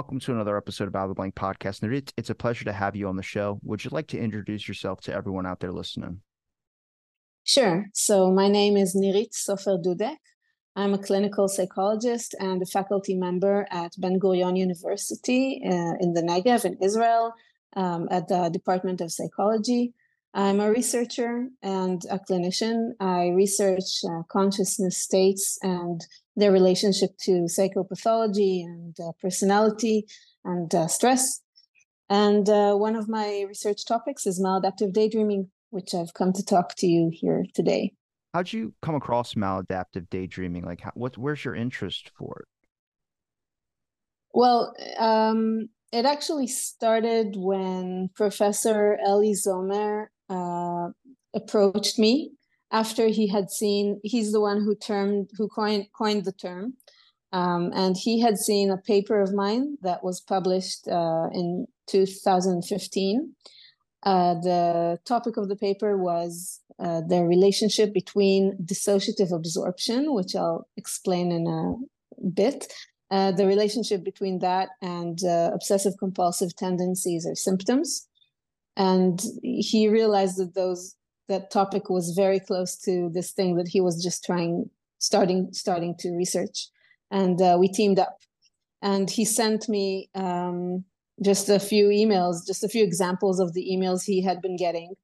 Welcome to another episode of Out of the Blank Podcast. Nirit, it's a pleasure to have you on the show. Would you like to introduce yourself to everyone out there listening? Sure. So my name is Nirit Soffer Dudek. I'm a clinical psychologist and a faculty member at Ben Gurion University uh, in the Negev in Israel um, at the Department of Psychology. I'm a researcher and a clinician. I research uh, consciousness states and their relationship to psychopathology and uh, personality and uh, stress. And uh, one of my research topics is maladaptive daydreaming, which I've come to talk to you here today. How'd you come across maladaptive daydreaming? Like, how, what, where's your interest for it? Well, um, it actually started when Professor Eli Somer uh, approached me after he had seen. He's the one who termed who coined coined the term, um, and he had seen a paper of mine that was published uh, in 2015. Uh, the topic of the paper was uh, the relationship between dissociative absorption, which I'll explain in a bit, uh, the relationship between that and uh, obsessive compulsive tendencies or symptoms and he realized that those that topic was very close to this thing that he was just trying starting starting to research. And uh, we teamed up. And he sent me um, just a few emails just a few examples of the emails he had been getting.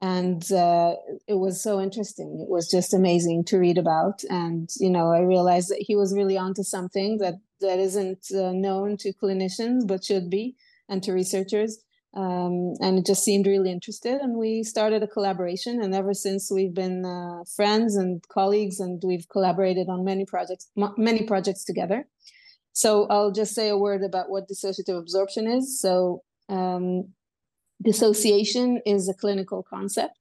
And uh, it was so interesting. It was just amazing to read about. And you know i realized that he was really onto something that that isn't uh, known to clinicians but should be and to researchers um, and it just seemed really interested and we started a collaboration and ever since we've been uh, friends and colleagues and we've collaborated on many projects many projects together. So i'll just say a word about what dissociative absorption is. So um, dissociation is a clinical concept.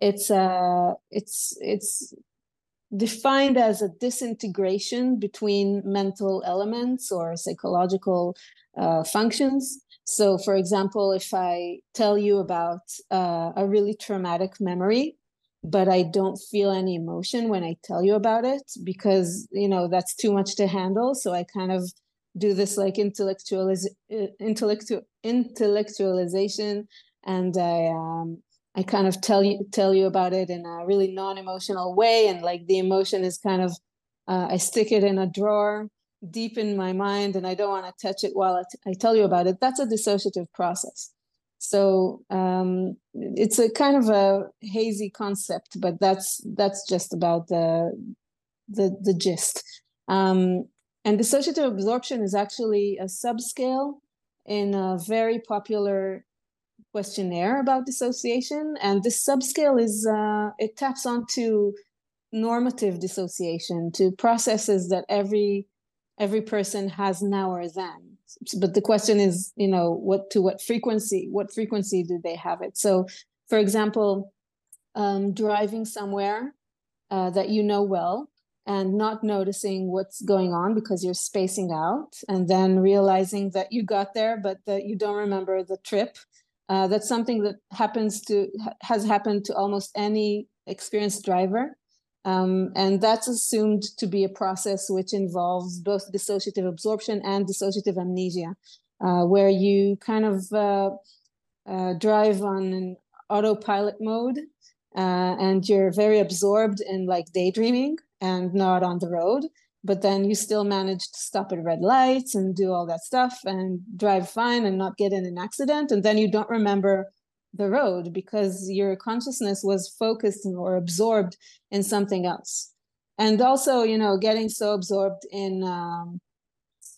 It's uh, it's it's defined as a disintegration between mental elements or psychological uh, functions so, for example, if I tell you about uh, a really traumatic memory, but I don't feel any emotion when I tell you about it because, you know, that's too much to handle. So I kind of do this like intellectualiz- uh, intellectu- intellectualization and I, um, I kind of tell you tell you about it in a really non-emotional way and like the emotion is kind of uh, I stick it in a drawer deep in my mind and I don't want to touch it while I, t- I tell you about it, that's a dissociative process. So um, it's a kind of a hazy concept, but that's that's just about the the, the gist. Um, and dissociative absorption is actually a subscale in a very popular questionnaire about dissociation, and this subscale is uh, it taps onto normative dissociation to processes that every every person has now or then. But the question is you know what to what frequency what frequency do they have it? So for example um, driving somewhere uh, that you know well and not noticing what's going on because you're spacing out and then realizing that you got there but that you don't remember the trip uh, that's something that happens to has happened to almost any experienced driver um, and that's assumed to be a process which involves both dissociative absorption and dissociative amnesia, uh, where you kind of uh, uh, drive on an autopilot mode uh, and you're very absorbed in like daydreaming and not on the road. But then you still manage to stop at red lights and do all that stuff and drive fine and not get in an accident. And then you don't remember the road because your consciousness was focused or absorbed in something else. And also you know getting so absorbed in um,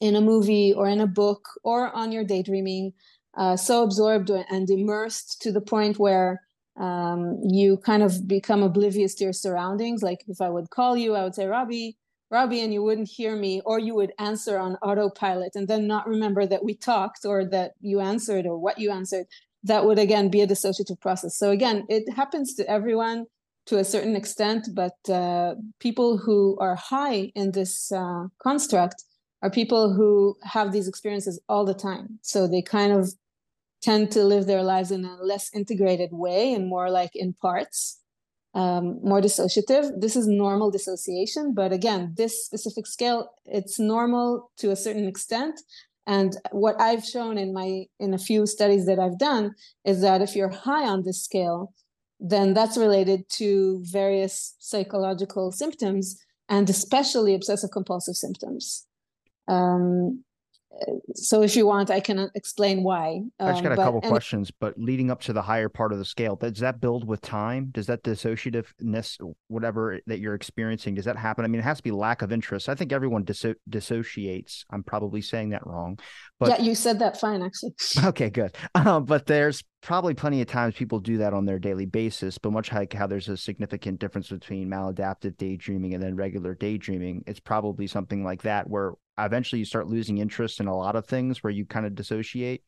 in a movie or in a book or on your daydreaming uh, so absorbed and immersed to the point where um, you kind of become oblivious to your surroundings. Like if i would call you i would say robbie robbie and you wouldn't hear me or you would answer on autopilot and then not remember that we talked or that you answered or what you answered that would again be a dissociative process. So again, it happens to everyone to a certain extent, but uh, people who are high in this uh, construct are people who have these experiences all the time. So they kind of tend to live their lives in a less integrated way and more like in parts, um, more dissociative. This is normal dissociation, but again, this specific scale, it's normal to a certain extent, And what I've shown in my in a few studies that I've done is that if you're high on this scale, then that's related to various psychological symptoms and especially obsessive compulsive symptoms. Um, so if you want, I can explain why. Um, I just got a but, couple questions, but leading up to the higher part of the scale, does that build with time? Does that dissociativeness, whatever that you're experiencing, does that happen? I mean, it has to be lack of interest. I think everyone disso- dissociates. I'm probably saying that wrong, but yeah, you said that fine, actually. Okay, good. Um, but there's probably plenty of times people do that on their daily basis, but much like how there's a significant difference between maladaptive daydreaming and then regular daydreaming, it's probably something like that where eventually you start losing interest in a lot of things where you kind of dissociate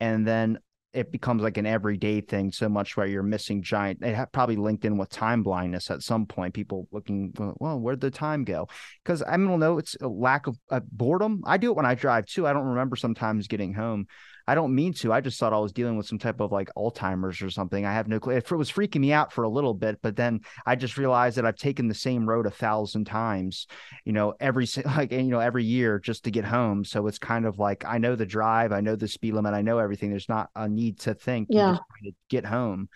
and then it becomes like an everyday thing so much where you're missing giant have probably linked in with time blindness at some point people looking well where'd the time go? Because i don't know it's a lack of uh, boredom. I do it when i drive too i don't remember sometimes getting home I don't mean to. I just thought I was dealing with some type of like Alzheimer's or something. I have no clue. It was freaking me out for a little bit, but then I just realized that I've taken the same road a thousand times, you know, every like you know every year just to get home. So it's kind of like I know the drive, I know the speed limit, I know everything. There's not a need to think. Yeah. to get home.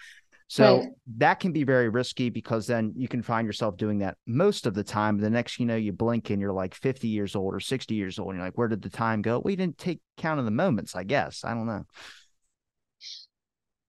So right. that can be very risky because then you can find yourself doing that most of the time. The next, you know, you blink and you're like 50 years old or 60 years old. And you're like, where did the time go? We didn't take count of the moments, I guess. I don't know.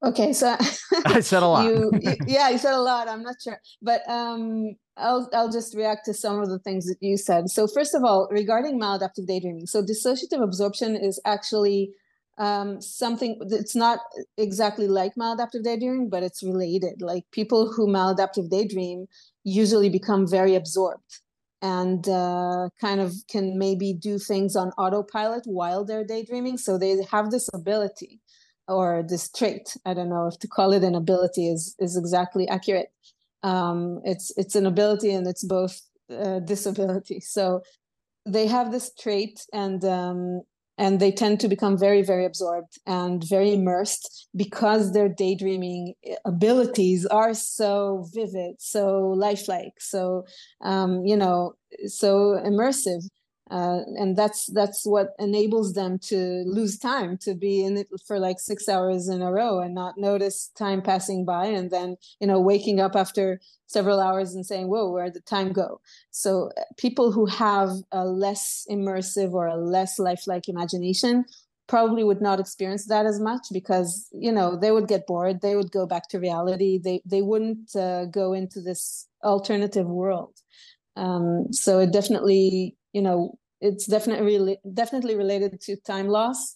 Okay, so I said a lot. you, yeah, you said a lot. I'm not sure, but um, I'll I'll just react to some of the things that you said. So first of all, regarding maladaptive daydreaming, so dissociative absorption is actually um, something that's not exactly like maladaptive daydreaming, but it's related. Like people who maladaptive daydream usually become very absorbed and uh, kind of can maybe do things on autopilot while they're daydreaming. So they have this ability or this trait. I don't know if to call it an ability is is exactly accurate. Um, it's it's an ability and it's both uh, disability. So they have this trait and um, and they tend to become very very absorbed and very immersed because their daydreaming abilities are so vivid so lifelike so um, you know so immersive uh, and that's that's what enables them to lose time to be in it for like six hours in a row and not notice time passing by and then you know waking up after several hours and saying whoa where did the time go? So uh, people who have a less immersive or a less lifelike imagination probably would not experience that as much because you know they would get bored they would go back to reality they they wouldn't uh, go into this alternative world. Um, so it definitely you know it's definitely definitely related to time loss.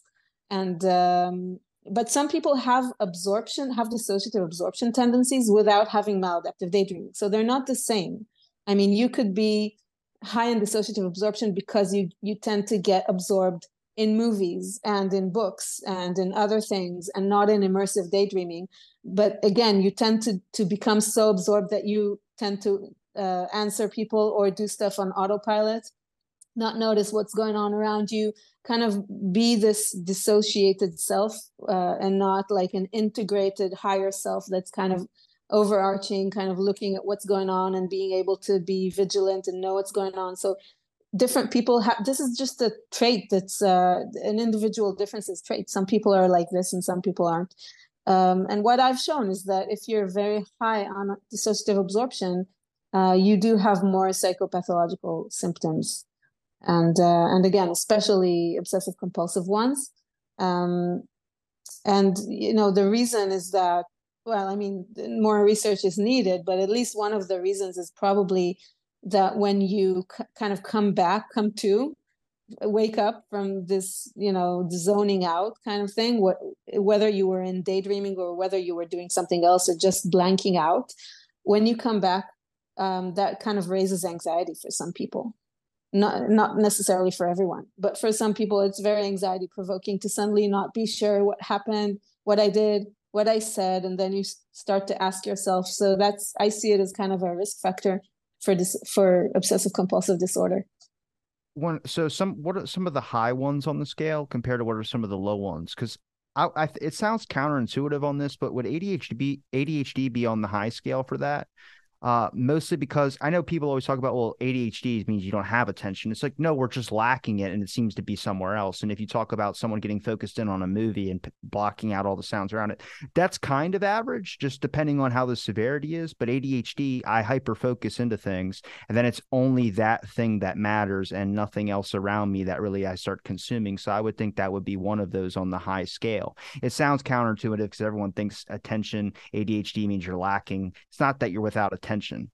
And um, but some people have absorption have dissociative absorption tendencies without having maladaptive daydreaming. So they're not the same. I mean you could be high in dissociative absorption because you you tend to get absorbed in movies and in books and in other things and not in immersive daydreaming. But again you tend to to become so absorbed that you tend to uh, answer people or do stuff on autopilot not notice what's going on around you kind of be this dissociated self uh, and not like an integrated higher self that's kind of overarching kind of looking at what's going on and being able to be vigilant and know what's going on. So different people have this is just a trait that's uh, an individual differences trait. Some people are like this and some people aren't. Um, and what i've shown is that if you're very high on dissociative absorption uh, you do have more psychopathological symptoms and uh, and again especially obsessive compulsive ones. Um, and you know the reason is that well i mean more research is needed but at least one of the reasons is probably that when you c- kind of come back come to wake up from this you know zoning out kind of thing what, whether you were in daydreaming or whether you were doing something else or just blanking out when you come back um, that kind of raises anxiety for some people not not necessarily for everyone but for some people it's very anxiety provoking to suddenly not be sure what happened what i did what i said and then you start to ask yourself. So that's i see it as kind of a risk factor for this for obsessive compulsive disorder. One so some what are some of the high ones on the scale compared to what are some of the low ones? Because I, I, it sounds counterintuitive on this but would adhd be adhd be on the high scale for that uh, mostly because I know people always talk about, well, ADHD means you don't have attention. It's like, no, we're just lacking it and it seems to be somewhere else. And if you talk about someone getting focused in on a movie and p- blocking out all the sounds around it, that's kind of average, just depending on how the severity is. But ADHD, I hyper focus into things and then it's only that thing that matters and nothing else around me that really I start consuming. So I would think that would be one of those on the high scale. It sounds counterintuitive because everyone thinks attention, ADHD means you're lacking. It's not that you're without attention attention.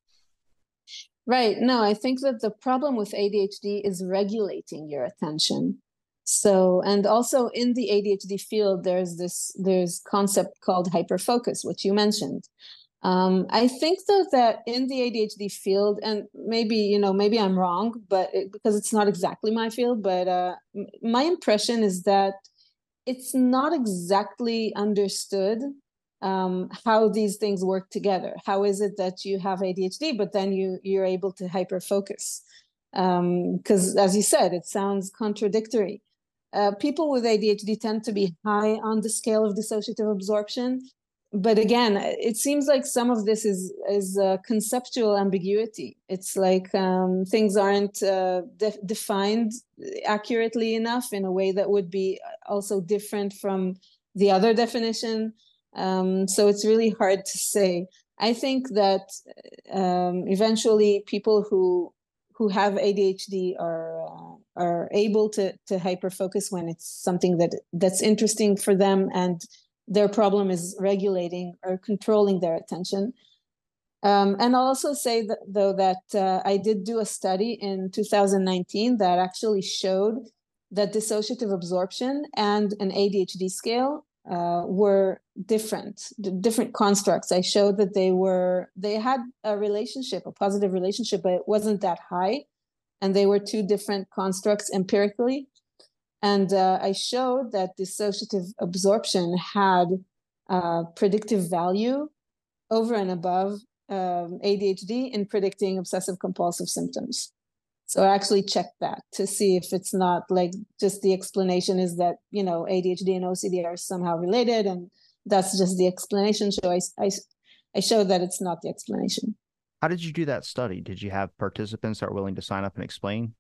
Right. No, I think that the problem with ADHD is regulating your attention. So, and also in the ADHD field, there's this there's concept called hyperfocus, which you mentioned. Um, I think though that in the ADHD field, and maybe you know, maybe I'm wrong, but it, because it's not exactly my field, but uh, my impression is that it's not exactly understood um, how these things work together. How is it that you have ADHD, but then you you're able to hyper focus? Because um, as you said, it sounds contradictory. Uh, people with ADHD tend to be high on the scale of dissociative absorption, but again, it seems like some of this is is conceptual ambiguity. It's like um, things aren't uh, de- defined accurately enough in a way that would be also different from the other definition. Um, so it's really hard to say. I think that um, eventually people who who have ADHD are uh, are able to to hyper focus when it's something that that's interesting for them and their problem is regulating or controlling their attention. Um, and I'll also say that, though that uh, I did do a study in 2019 that actually showed that dissociative absorption and an ADHD scale uh, were different different constructs. I showed that they were they had a relationship a positive relationship but it wasn't that high and they were two different constructs empirically. And uh, i showed that dissociative absorption had uh, predictive value over and above um, adhd in predicting obsessive compulsive symptoms. So I actually checked that to see if it's not like just the explanation is that, you know, ADHD and OCD are somehow related and that's just the explanation. So I, I, I showed that it's not the explanation. How did you do that study? Did you have participants that are willing to sign up and explain?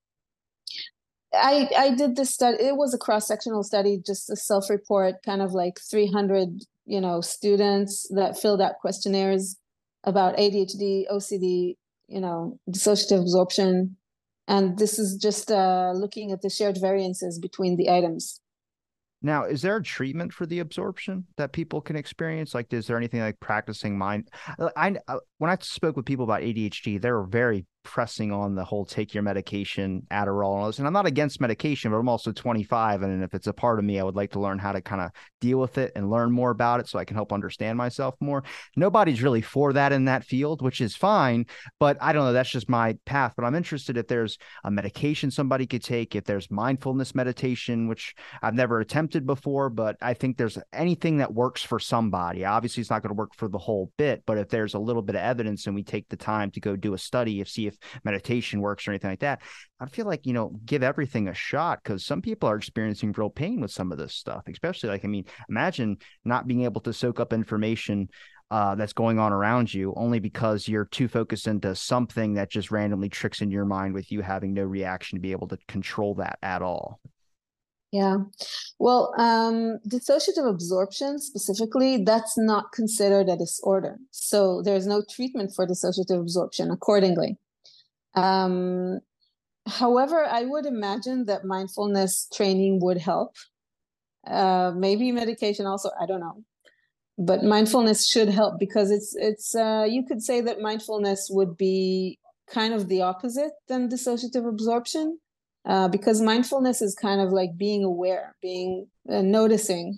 I I did this study. It was a cross sectional study, just a self report, kind of like 300 you know students that filled out questionnaires about ADHD, OCD, you know, dissociative absorption, and this is just uh, looking at the shared variances between the items. Now, is there a treatment for the absorption that people can experience? Like, is there anything like practicing mind? Uh, I, I when I spoke with people about ADHD, they were very pressing on the whole take your medication, Adderall, and. And I'm not against medication, but I'm also 25. And if it's a part of me, I would like to learn how to kind of deal with it and learn more about it so I can help understand myself more. Nobody's really for that in that field, which is fine. But I don't know. That's just my path. But I'm interested if there's a medication somebody could take, if there's mindfulness meditation, which I've never attempted before, but I think there's anything that works for somebody. Obviously, it's not going to work for the whole bit, but if there's a little bit of evidence and we take the time to go do a study, if see if meditation works or anything like that. I feel like, you know, give everything a shot because some people are experiencing real pain with some of this stuff, especially like, I mean, imagine not being able to soak up information uh, that's going on around you only because you're too focused into something that just randomly tricks in your mind with you having no reaction to be able to control that at all. Yeah. Well, um, dissociative absorption specifically, that's not considered a disorder. So there's no treatment for dissociative absorption accordingly. Um, however, I would imagine that mindfulness training would help. Uh, maybe medication also, I don't know. But mindfulness should help because it's it's uh, you could say that mindfulness would be kind of the opposite than dissociative absorption uh, because mindfulness is kind of like being aware, being uh, noticing,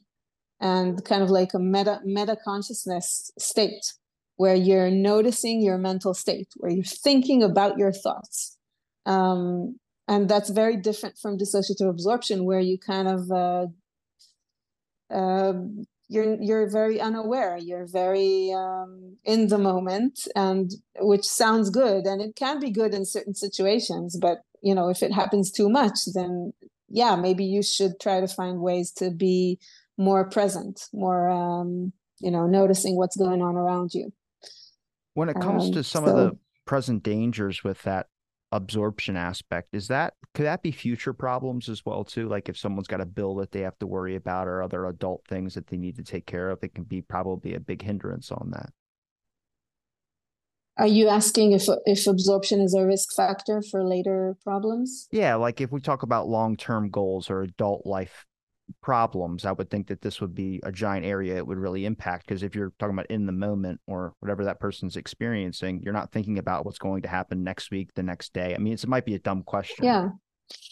and kind of like a meta meta consciousness state where you're noticing your mental state, where you're thinking about your thoughts. Um, and that's very different from dissociative absorption, where you kind of uh, uh, you're you're very unaware, you're very um, in the moment, and which sounds good, and it can be good in certain situations. But you know, if it happens too much, then yeah, maybe you should try to find ways to be more present, more um, you know, noticing what's going on around you. When it comes um, to some so, of the present dangers with that absorption aspect, is that could that be future problems as well too? Like if someone's got a bill that they have to worry about or other adult things that they need to take care of, it can be probably a big hindrance on that. Are you asking if if absorption is a risk factor for later problems? Yeah, like if we talk about long term goals or adult life problems, I would think that this would be a giant area it would really impact. Because if you're talking about in the moment or whatever that person's experiencing, you're not thinking about what's going to happen next week, the next day. I mean, it might be a dumb question. Yeah.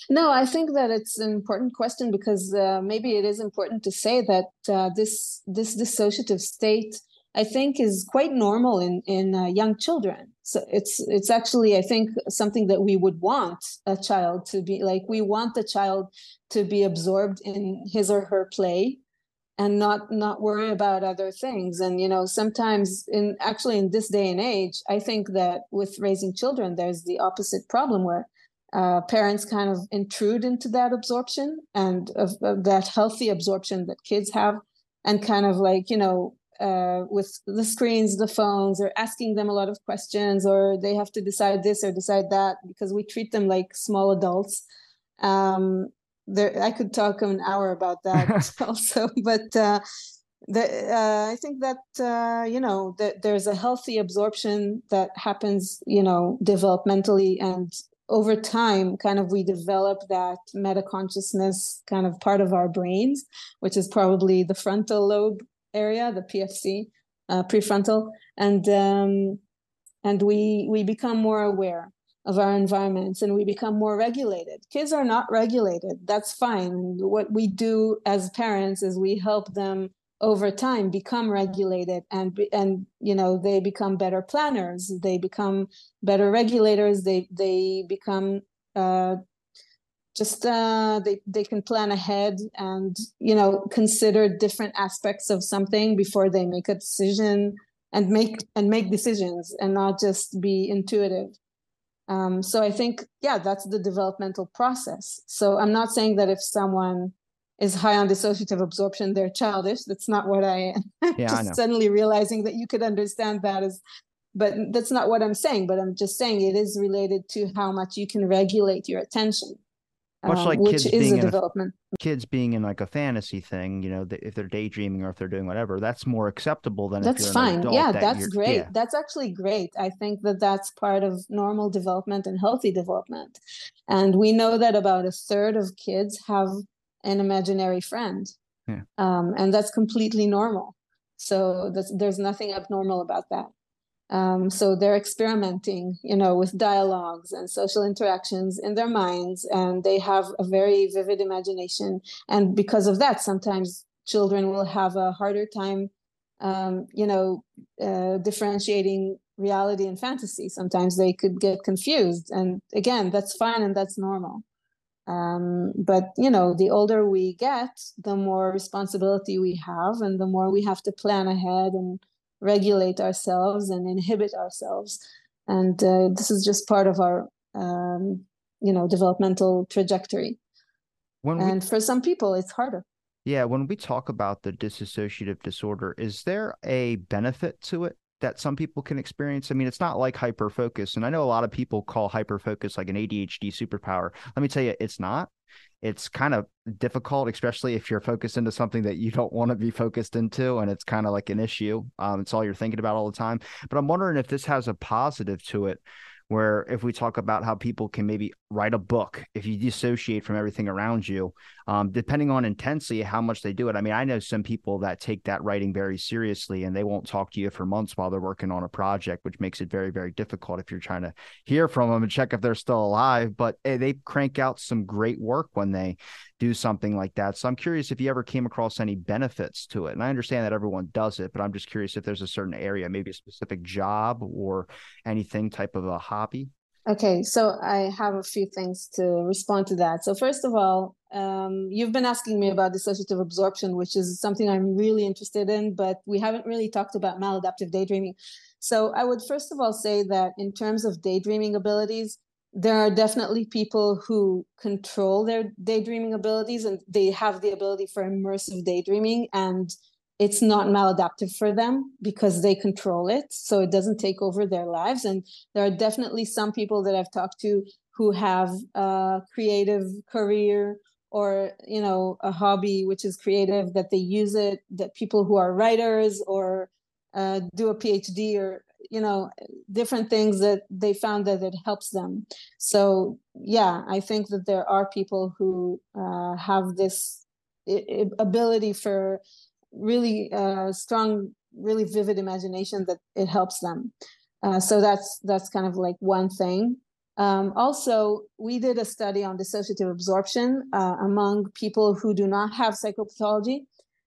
No, I think that it's an important question because uh, maybe it is important to say that uh, this this dissociative state I think is quite normal in in uh, young children. So it's it's actually I think something that we would want a child to be like. We want the child to be absorbed in his or her play and not not worry about other things and you know sometimes in actually in this day and age i think that with raising children there's the opposite problem where uh, parents kind of intrude into that absorption and of, of, that healthy absorption that kids have and kind of like you know uh, with the screens, the phones, or asking them a lot of questions, or they have to decide this or decide that because we treat them like small adults. Um, there, I could talk an hour about that also, but uh, the, uh, I think that uh, you know that there's a healthy absorption that happens, you know, developmentally and over time kind of we develop that meta consciousness kind of part of our brains which is probably the frontal lobe area, the PFC, uh, prefrontal, and um, and we we become more aware of our environments and we become more regulated. Kids are not regulated. That's fine. What we do as parents is we help them over time become regulated and and you know they become better planners they become better regulators they they become uh, just uh, they they can plan ahead and you know consider different aspects of something before they make a decision and make and make decisions and not just be intuitive. Um, so i think yeah that's the developmental process. So i'm not saying that if someone is high on dissociative absorption they're childish. That's not what i am yeah, just I suddenly realizing that you could understand that as but that's not what i'm saying but i'm just saying it is related to how much you can regulate your attention much um, like kids being in a, kids being in like a fantasy thing you know if they're daydreaming or if they're doing whatever that's more acceptable than that's fine. yeah that that's great. yeah. that's actually great. I think that that's part of normal development and healthy development. And we know that about a third of kids have an imaginary friend. Yeah. um, and that's completely normal. So there's nothing abnormal about that um, so they're experimenting, you know, with dialogues and social interactions in their minds, and they have a very vivid imagination. And because of that, sometimes children will have a harder time, um, you know, uh, differentiating reality and fantasy. Sometimes they could get confused, and again, that's fine and that's normal. Um, but you know, the older we get, the more responsibility we have, and the more we have to plan ahead and regulate ourselves and inhibit ourselves and uh, this is just part of our um, you know developmental trajectory when and we, for some people it's harder yeah when we talk about the dissociative disorder is there a benefit to it that some people can experience. I mean, it's not like hyperfocus. And I know a lot of people call hyperfocus like an ADHD superpower. Let me tell you, it's not it's kind of difficult, especially if you're focused into something that you don't want to be focused into, and it's kind of like an issue. Um, it's all you're thinking about all the time. But I'm wondering if this has a positive to it, where if we talk about how people can maybe write a book if you dissociate from everything around you um, depending on intensity how much they do it. I mean i know some people that take that writing very seriously and they won't talk to you for months while they're working on a project which makes it very very difficult if you're trying to hear from them and check if they're still alive. But hey, they crank out some great work when they do something like that. So i'm curious if you ever came across any benefits to it. And i understand that everyone does it but i'm just curious if there's a certain area maybe a specific job or anything type of a hobby Okay, so I have a few things to respond to that. So first of all, um, you've been asking me about dissociative absorption, which is something I'm really interested in, but we haven't really talked about maladaptive daydreaming. So I would first of all say that in terms of daydreaming abilities, there are definitely people who control their daydreaming abilities and they have the ability for immersive daydreaming and it's not maladaptive for them because they control it. So it doesn't take over their lives. And there are definitely some people that i've talked to who have a creative career or you know a hobby which is creative that they use it that people who are writers or uh, do a phd or you know different things that they found that it helps them. So yeah i think that there are people who uh, have this ability for really uh, strong really vivid imagination that it helps them. Uh, so that's that's kind of like one thing. Um, also we did a study on dissociative absorption uh, among people who do not have psychopathology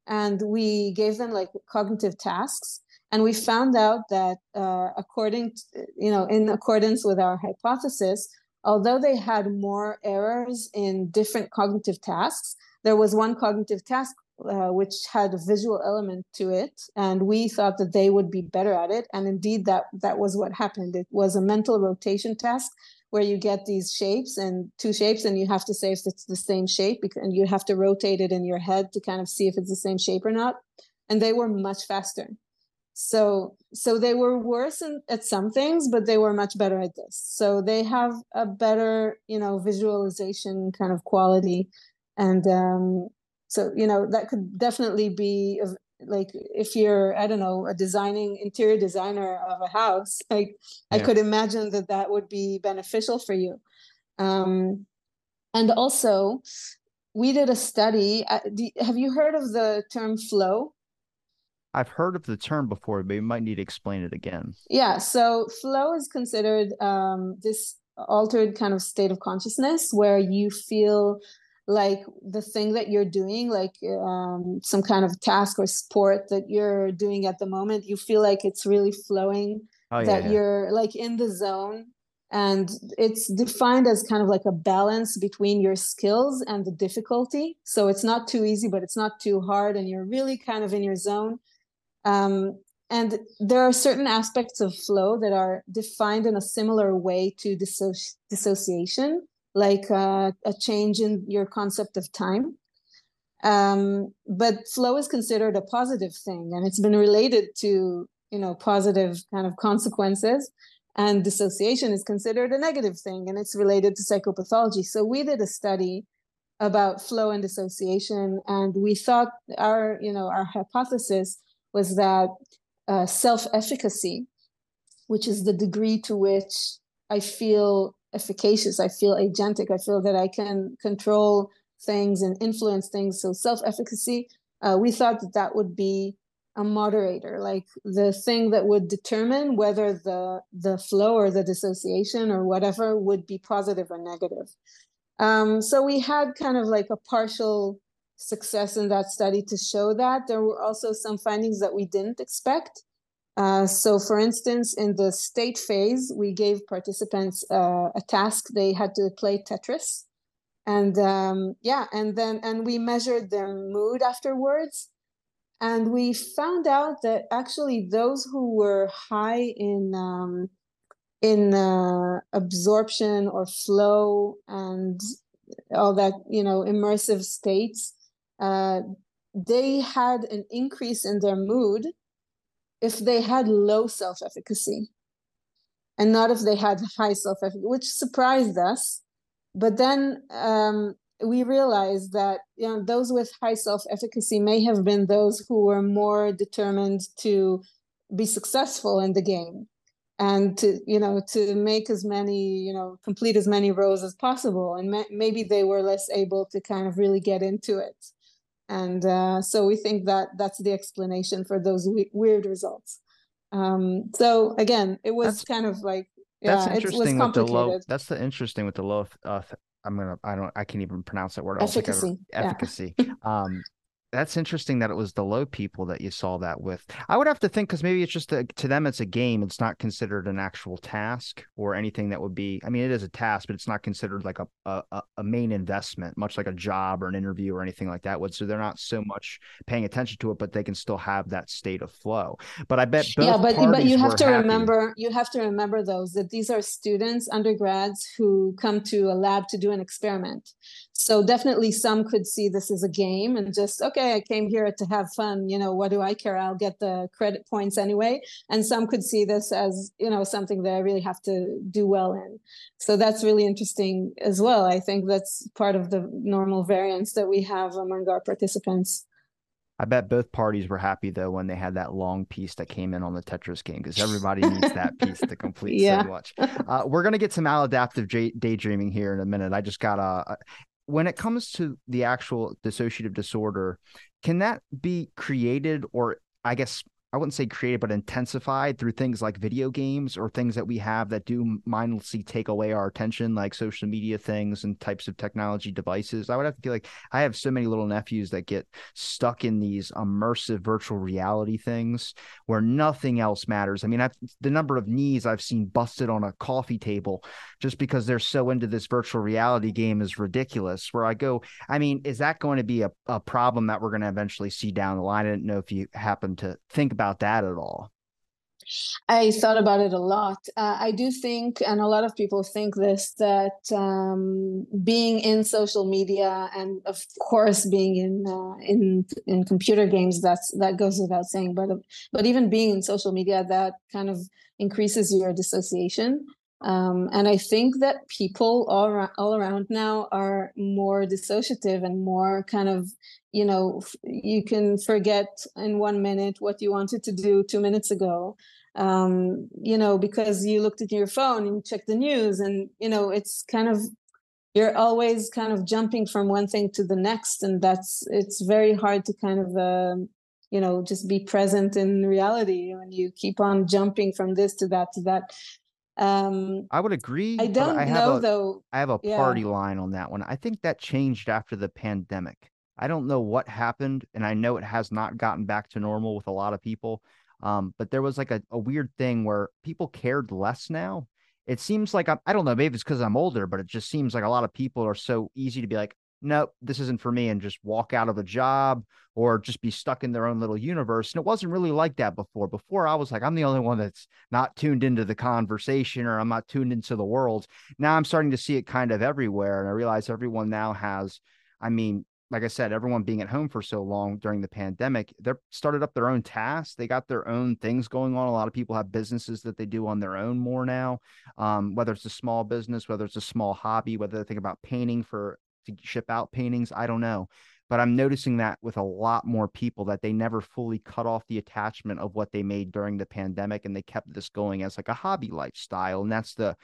and we gave them like cognitive tasks and we found out that uh, according to, you know in accordance with our hypothesis although they had more errors in different cognitive tasks there was one cognitive task uh, which had a visual element to it and we thought that they would be better at it. And indeed that that was what happened. It was a mental rotation task where you get these shapes and two shapes and you have to say if it's the same shape and you have to rotate it in your head to kind of see if it's the same shape or not. And they were much faster. So so they were worse in, at some things but they were much better at this. So they have a better you know visualization kind of quality. And um so you know that could definitely be like if you're i don't know a designing interior designer of a house like yeah. i could imagine that that would be beneficial for you um and also we did a study uh, have you heard of the term flow I've heard of the term before, but you might need to explain it again. Yeah. So flow is considered um, this altered kind of state of consciousness where you feel like the thing that you're doing, like um, some kind of task or sport that you're doing at the moment, you feel like it's really flowing, oh, that yeah. you're like in the zone. And it's defined as kind of like a balance between your skills and the difficulty. So it's not too easy, but it's not too hard. And you're really kind of in your zone um, and there are certain aspects of flow that are defined in a similar way to disso- dissociation, like uh, a change in your concept of time. Um, but flow is considered a positive thing, and it's been related to you know positive kind of consequences. And dissociation is considered a negative thing, and it's related to psychopathology. So we did a study about flow and dissociation, and we thought our you know our hypothesis was that uh, self efficacy, which is the degree to which I feel efficacious, I feel agentic, I feel that I can control things and influence things. So, self efficacy, uh, we thought that that would be a moderator, like the thing that would determine whether the the flow or the dissociation or whatever would be positive or negative. Um, so we had kind of like a partial success in that study to show that. There were also some findings that we didn't expect. Uh, so, for instance, in the state phase, we gave participants uh, a task. They had to play Tetris. And um, yeah, and then, and we measured their mood afterwards. And we found out that actually those who were high in, um, in uh, absorption or flow and all that, you know, immersive states, uh, they had an increase in their mood if they had low self efficacy and not if they had high self efficacy, which surprised us. But then um, we realized that you know those with high self efficacy may have been those who were more determined to be successful in the game and to you know to make as many you know complete as many rows as possible and ma- maybe they were less able to kind of really get into it and uh, so we think that that's the explanation for those we- weird results. Um, so again it was that's, kind of like yeah, that's interesting with the low that's the interesting with the low uh, i'm gonna i don't i can't even pronounce that word. Efficacy efficacy yeah. um that's interesting that it was the low people that you saw that with. I would have to think because maybe it's just a, to them it's a game. It's not considered an actual task or anything that would be. I mean, it is a task, but it's not considered like a a, a main investment, much like a job or an interview or anything like that would. So they're not so much paying attention to it, but they can still have that state of flow. But I bet yeah, but but you have to happy. remember you have to remember those that these are students, undergrads who come to a lab to do an experiment. So definitely some could see this as a game and just okay i came here to have fun you know what do i care i'll get the credit points anyway and some could see this as you know something that i really have to do well in so that's really interesting as well i think that's part of the normal variance that we have among our participants I bet both parties were happy though when they had that long piece that came in on the Tetris game because everybody needs that piece to complete yeah. so much. Uh, we're gonna get some maladaptive j- daydreaming here in a minute. I just got a. When it comes to the actual dissociative disorder, can that be created or I guess I wouldn't say created, but intensified through things like video games or things that we have that do mindlessly take away our attention, like social media things and types of technology devices. I would have to feel like I have so many little nephews that get stuck in these immersive virtual reality things where nothing else matters. I mean, I've, the number of knees I've seen busted on a coffee table just because they're so into this virtual reality game is ridiculous. Where I go, I mean, is that going to be a, a problem that we're going to eventually see down the line? I didn't know if you happen to think about that at all? I thought about it a lot. Uh, I do think, and a lot of people think this, that um, being in social media and, of course, being in uh, in in computer games, that's that goes without saying. But but even being in social media, that kind of increases your dissociation. Um, and I think that people all around, all around now are more dissociative and more kind of, you know, you can forget in one minute what you wanted to do two minutes ago, um, you know, because you looked at your phone and checked the news, and you know, it's kind of you're always kind of jumping from one thing to the next, and that's it's very hard to kind of. Uh, you know just be present in reality when you keep on jumping from this to that to that um, I would agree. I don't I know a, though. I have a party yeah. line on that one. I think that changed after the pandemic. I don't know what happened, and I know it has not gotten back to normal with a lot of people. Um, but there was like a, a weird thing where people cared less now. It seems like I'm, I don't know, maybe it's because I'm older, but it just seems like a lot of people are so easy to be like, nope, this isn't for me, and just walk out of a job or just be stuck in their own little universe. And it wasn't really like that before. Before I was like, I'm the only one that's not tuned into the conversation or I'm not tuned into the world. Now I'm starting to see it kind of everywhere. And I realize everyone now has, I mean, like I said, everyone being at home for so long during the pandemic, they started up their own tasks. They got their own things going on. A lot of people have businesses that they do on their own more now. Um, whether it's a small business, whether it's a small hobby, whether they think about painting for to ship out paintings, I don't know but I'm noticing that with a lot more people that they never fully cut off the attachment of what they made during the pandemic and they kept this going as like a hobby lifestyle. And that's the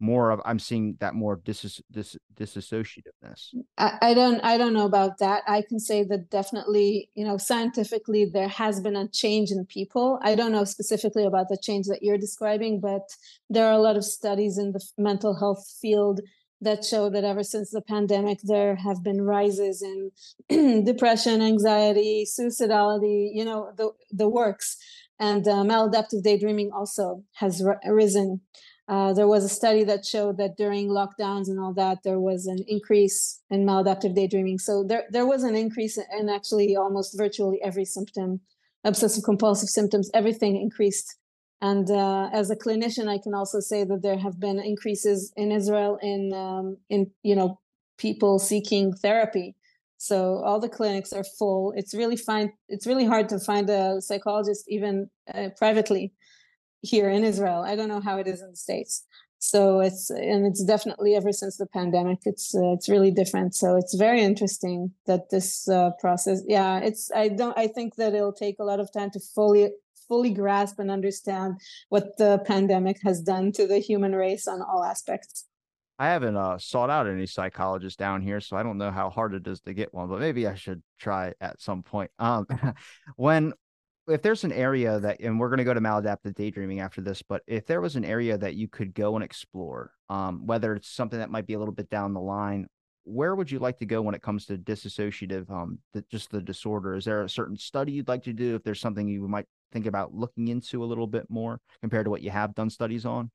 more of I'm seeing that more dis, dis disassociativeness. Mm, I, I don't I don't know about that. I can say that definitely, you know, scientifically there has been a change in people. I don't know specifically about the change that you're describing, but there are a lot of studies in the mental health field that show that ever since the pandemic, there have been rises in depression, anxiety, suicidality, you know, the, the works. And uh, maladaptive daydreaming also has risen. Uh, there was a study that showed that during lockdowns and all that, there was an increase in maladaptive daydreaming. So there, there was an increase in actually almost virtually every symptom, obsessive compulsive symptoms, everything increased and uh, as a clinician, I can also say that there have been increases in Israel in um, in you know people seeking therapy. So all the clinics are full. It's really fine. It's really hard to find a psychologist even uh, privately here in Israel. I don't know how it is in the states. So it's and it's definitely ever since the pandemic. It's uh, it's really different. So it's very interesting that this uh, process. Yeah, it's I don't. I think that it'll take a lot of time to fully fully grasp and understand what the pandemic has done to the human race on all aspects. I haven't uh, sought out any psychologists down here, so I don't know how hard it is to get one, but maybe I should try at some point. Um, when if there's an area that, and we're going to go to maladaptive daydreaming after this, but if there was an area that you could go and explore, um, whether it's something that might be a little bit down the line, where would you like to go when it comes to dissociative, um, the, just the disorder? Is there a certain study you'd like to do? If there's something you might think about looking into a little bit more compared to what you have done studies on?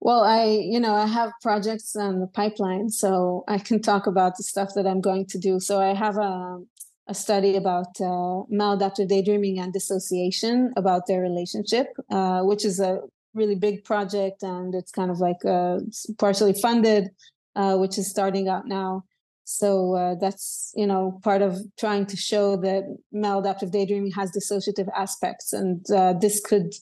Well, I, you know, I have projects on the pipeline, so I can talk about the stuff that I'm going to do. So I have a, a study about uh, maladaptive daydreaming and dissociation, about their relationship, uh, which is a really big project, and it's kind of like uh, partially funded. uh, which is starting out now. So uh, that's you know part of trying to show that maladaptive daydreaming has dissociative aspects, and uh, this could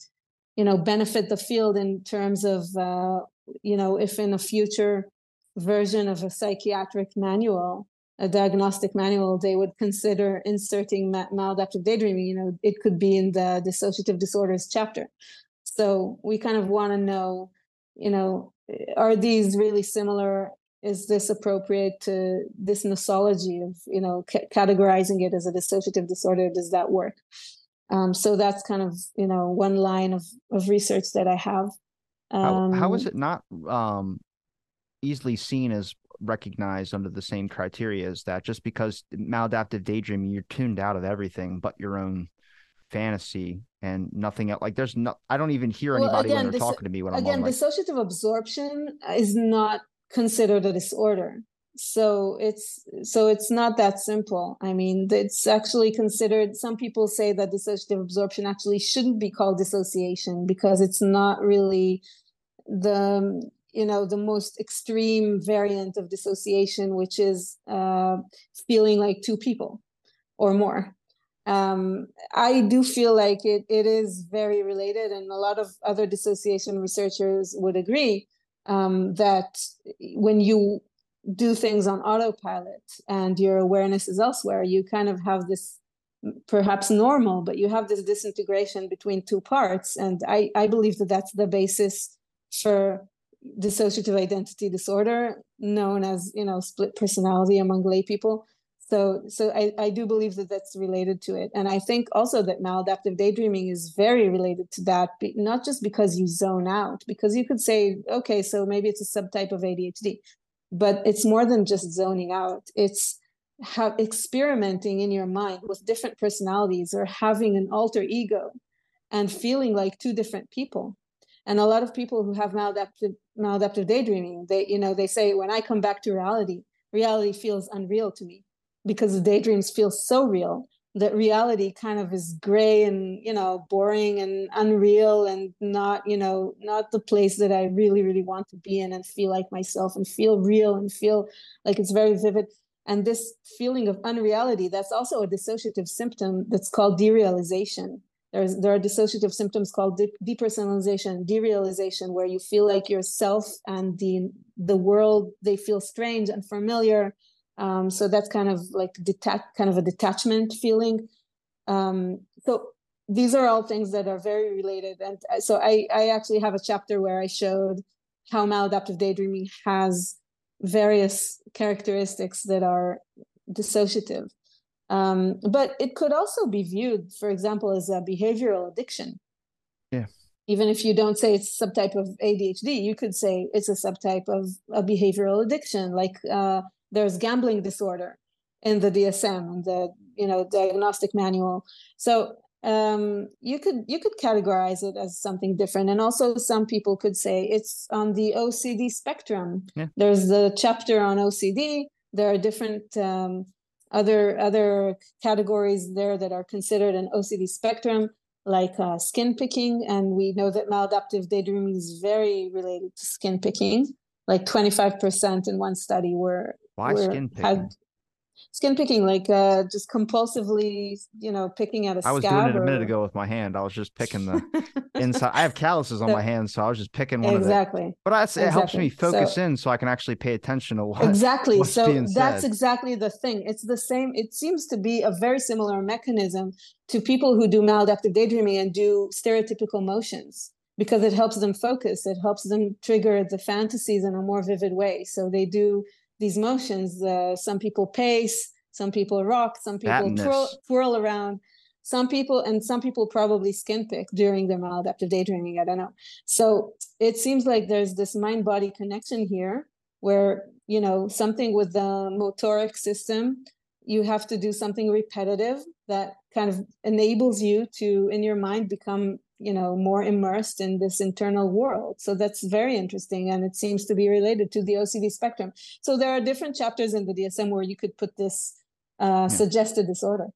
you know benefit the field in terms of uh, you know if in a future version of a psychiatric manual a diagnostic manual they would consider inserting maladaptive daydreaming you know it could be in the dissociative disorders chapter. So we kind of want to know you know are these really similar is this appropriate to this nosology of you know c- categorizing it as a dissociative disorder? Does that work? Um, so that's kind of you know one line of of research that i have. Um, how, how is um, it not um, easily seen as recognized under the same criteria as that? Just because maladaptive daydreaming you're tuned out of everything but your own fantasy and nothing else like there's no i don't even hear anybody well, again, when they're talking to me when i'm again dissociative absorption is not considered a disorder. So it's so it's not that simple. I mean it's actually considered some people say that dissociative absorption actually shouldn't be called dissociation because it's not really the you know the most extreme variant of dissociation which is uh, feeling like two people or more. Um, i do feel like it, it is very related and a lot of other dissociation researchers would agree um, that when you do things on autopilot and your awareness is elsewhere you kind of have this perhaps normal but you have this disintegration between two parts. And i, I believe that that's the basis for dissociative identity disorder known as you know split personality among lay people so so I, I do believe that that's related to it. And i think also that maladaptive daydreaming is very related to that not just because you zone out because you could say okay so maybe it's a subtype of adhd but it's more than just zoning out. It's have experimenting in your mind with different personalities or having an alter ego and feeling like two different people. And a lot of people who have maladaptive maladaptive daydreaming they you know they say when i come back to reality reality feels unreal to me because the daydreams feel so real that reality kind of is gray and you know boring and unreal and not you know not the place that i really really want to be in and feel like myself and feel real and feel like it's very vivid and this feeling of unreality that's also a dissociative symptom that's called derealization there's there are dissociative symptoms called de- depersonalization, derealization, where you feel like yourself and the the world they feel strange and familiar. Um, so that's kind of like detach, kind of a detachment feeling. Um, so these are all things that are very related, and so I I actually have a chapter where I showed how maladaptive daydreaming has various characteristics that are dissociative. Um, but it could also be viewed, for example, as a behavioral addiction. Yeah. Even if you don't say it's a subtype of ADHD, you could say it's a subtype of a behavioral addiction. Like uh, there's gambling disorder in the DSM and the you know diagnostic manual. So um, you could you could categorize it as something different. And also, some people could say it's on the OCD spectrum. Yeah. There's the chapter on OCD. There are different um, other other categories there that are considered an OCD spectrum, like uh, skin picking, and we know that maladaptive daydreaming is very related to skin picking. Like twenty five percent in one study were why skin picking? Had, skin picking, like uh, just compulsively, you know, picking at a I was doing it a minute ago with my hand. I was just picking the inside. I have calluses on so, my hands, so I was just picking one exactly. of But I, it exactly. helps me focus so, in, so I can actually pay attention to what exactly. so that's exactly the thing. It's the same. It seems to be a very similar mechanism to people who do maladaptive daydreaming and do stereotypical motions because it helps them focus. It helps them trigger the fantasies in a more vivid way. So they do these motions. Uh, some people pace, some people rock, some people twirl, twirl, around. Some people and some people probably skin pick during their maladaptive daydreaming. I don't know. So it seems like there's this mind body connection here where you know something with the motoric system you have to do something repetitive that kind of enables you to in your mind become you know more immersed in this internal world. So that's very interesting and it seems to be related to the ocd spectrum. So there are different chapters in the dsm where you could put this uh, yeah. suggested disorder.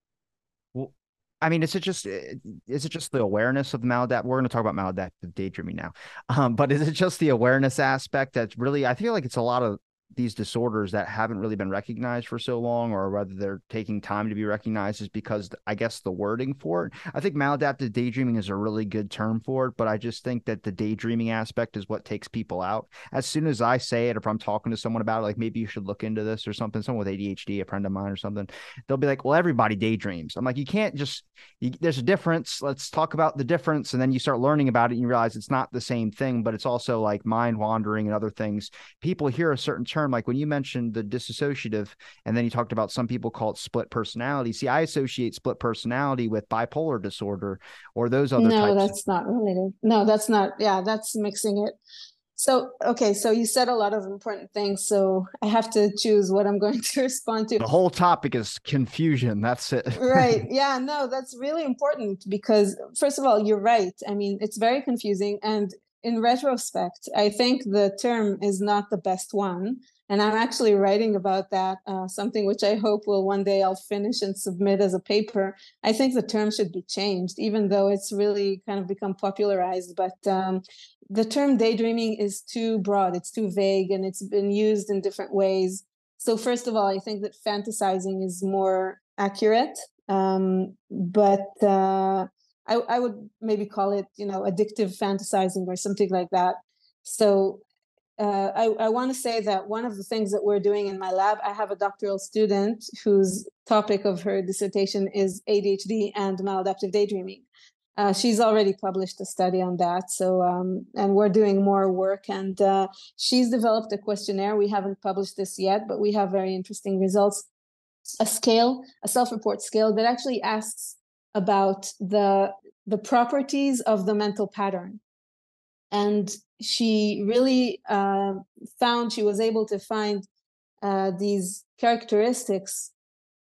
Well i mean is it just eh, is it just the awareness of the maladapt we're going to talk about maladaptive daydreaming now um, but is it just the awareness aspect that's really i feel like it's a lot of these disorders that haven't really been recognized for so long, or whether they're taking time to be recognized, is because I guess the wording for it. I think maladaptive daydreaming is a really good term for it, but I just think that the daydreaming aspect is what takes people out. As soon as I say it, if I'm talking to someone about it, like maybe you should look into this or something, someone with ADHD, a friend of mine or something, they'll be like, well, everybody daydreams. I'm like, you can't just, you, there's a difference. Let's talk about the difference. And then you start learning about it and you realize it's not the same thing, but it's also like mind wandering and other things. People hear a certain term, like when you mentioned the dissociative, and then you talked about some people call it split personality. See, I associate split personality with bipolar disorder or those other no, types. that's not related. No, that's not. Yeah, that's mixing it. So, okay, so you said a lot of important things. So I have to choose what I'm going to respond to. The whole topic is confusion. That's it. right. Yeah, no, that's really important because, first of all, you're right. I mean, it's very confusing. And in retrospect, I think the term is not the best one. And I'm actually writing about that, uh, something which I hope will one day I'll finish and submit as a paper. I think the term should be changed, even though it's really kind of become popularized. But um, the term daydreaming is too broad, it's too vague, and it's been used in different ways. So, first of all, I think that fantasizing is more accurate. Um, but uh, I, I would maybe call it, you know, addictive fantasizing or something like that. So uh, I, I want to say that one of the things that we're doing in my lab, I have a doctoral student whose topic of her dissertation is ADHD and maladaptive daydreaming. Uh, she's already published a study on that. So, um, and we're doing more work. And uh, she's developed a questionnaire. We haven't published this yet, but we have very interesting results. A scale, a self-report scale that actually asks about the the properties of the mental pattern. And she really uh, found she was able to find uh, these characteristics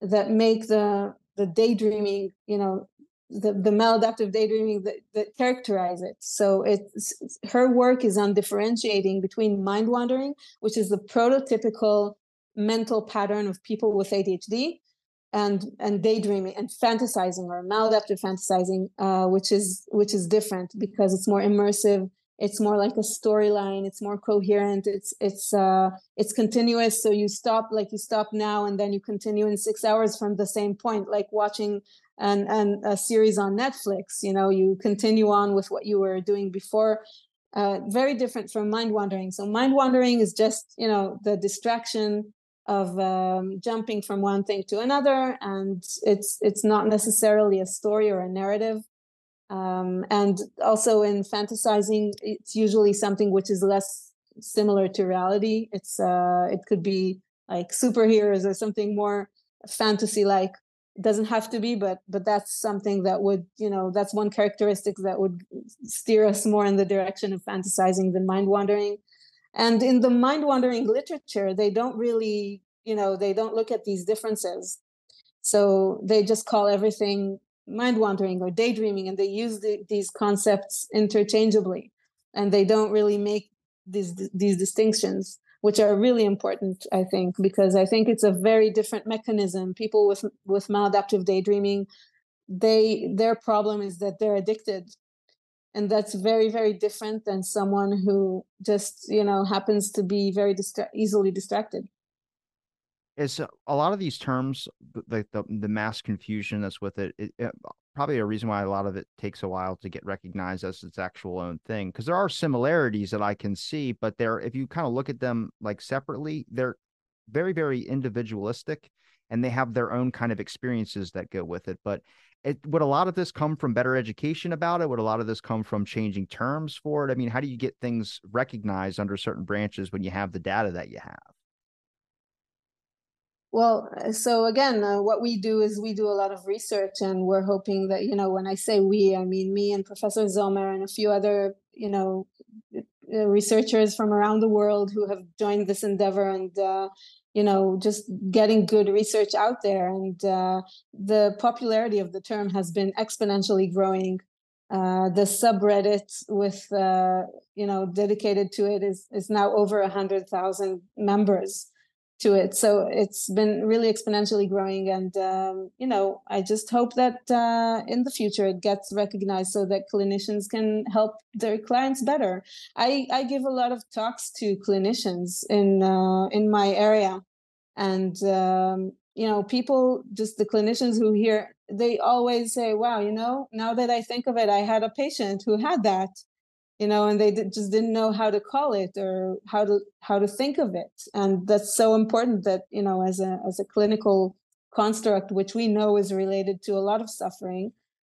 that make the the daydreaming you know the, the maladaptive daydreaming that, that characterize it. So it's her work is on differentiating between mind wandering which is the prototypical mental pattern of people with adhd and and daydreaming and fantasizing or maladaptive fantasizing uh, which is which is different because it's more immersive it's more like a storyline it's more coherent it's it's uh it's continuous. So you stop like you stop now and then you continue in six hours from the same point like watching and and a series on netflix you know you continue on with what you were doing before. Uh, very different from mind wandering. So mind wandering is just you know the distraction of um, jumping from one thing to another and it's it's not necessarily a story or a narrative um, and also in fantasizing, it's usually something which is less similar to reality. It's uh, it could be like superheroes or something more fantasy like. Doesn't have to be, but but that's something that would you know that's one characteristic that would steer us more in the direction of fantasizing than mind wandering. And in the mind wandering literature, they don't really you know they don't look at these differences. So they just call everything mind wandering or daydreaming and they use the, these concepts interchangeably and they don't really make these these distinctions which are really important i think because i think it's a very different mechanism people with with maladaptive daydreaming they their problem is that they're addicted and that's very very different than someone who just you know happens to be very distra- easily distracted. Is uh, a lot of these terms like the, the mass confusion that's with it, it, it, probably a reason why a lot of it takes a while to get recognized as its actual own thing because there are similarities that i can see but they're if you kind of look at them like separately they're very very individualistic and they have their own kind of experiences that go with it but it, would a lot of this come from better education about it? Would a lot of this come from changing terms for it? I mean how do you get things recognized under certain branches when you have the data that you have? Well, uh, so again, uh, what we do is we do a lot of research, and we're hoping that you know when I say we, I mean me and Professor Somer and a few other you know uh, researchers from around the world who have joined this endeavor, and uh, you know just getting good research out there. And uh, the popularity of the term has been exponentially growing. Uh, the subreddit with you know dedicated to it is is now over a hundred thousand members to it. So it's been really exponentially growing. And, um, you know, I just hope that uh, in the future it gets recognized so that clinicians can help their clients better. I, I give a lot of talks to clinicians in, uh, in my area. And, um, you know, people, just the clinicians who hear, they always say, wow, you know, now that I think of it, I had a patient who had that you know and they did, just didn't know how to call it or how to how to think of it. And that's so important that you know as a as a clinical construct which we know is related to a lot of suffering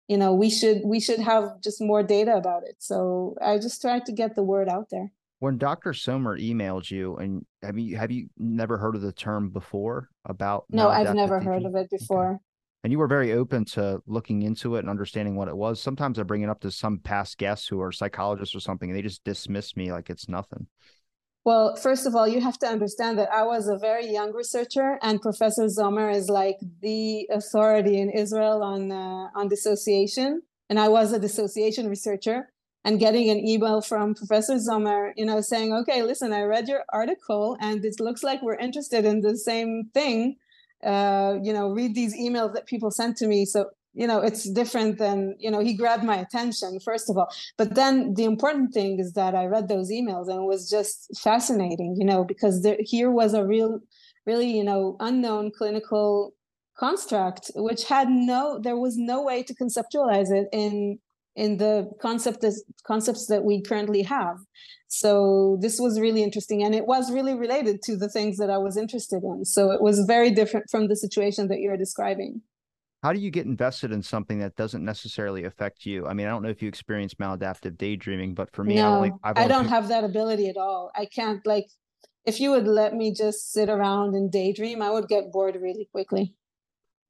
you know we should we should have just more data about it. So i just tried to get the word out there. When dr Somer emailed you and have you have you never heard of the term before about no i've never heard of it before. okay and you were very open to looking into it and understanding what it was. Sometimes I bring it up to some past guests who are psychologists or something, and they just dismiss me like it's nothing. Well, first of all, you have to understand that I was a very young researcher, and Professor Somer is like the authority in Israel on uh, on dissociation, and I was a dissociation researcher. And getting an email from Professor Somer, you know, saying, "Okay, listen, I read your article, and it looks like we're interested in the same thing uh, you know, read these emails that people sent to me. So, you know, it's different than, you know, he grabbed my attention, first of all. But then the important thing is that I read those emails and it was just fascinating, you know, because there, here was a real, really, you know, unknown clinical construct, which had no, there was no way to conceptualize it in in the concept concepts that we currently have. So this was really interesting, and it was really related to the things that I was interested in. So it was very different from the situation that you're describing. How do you get invested in something that doesn't necessarily affect you? I mean, I don't know if you experience maladaptive daydreaming, but for me, no, I've I don't have that ability at all. I can't like if you would let me just sit around and daydream, I would get bored really quickly.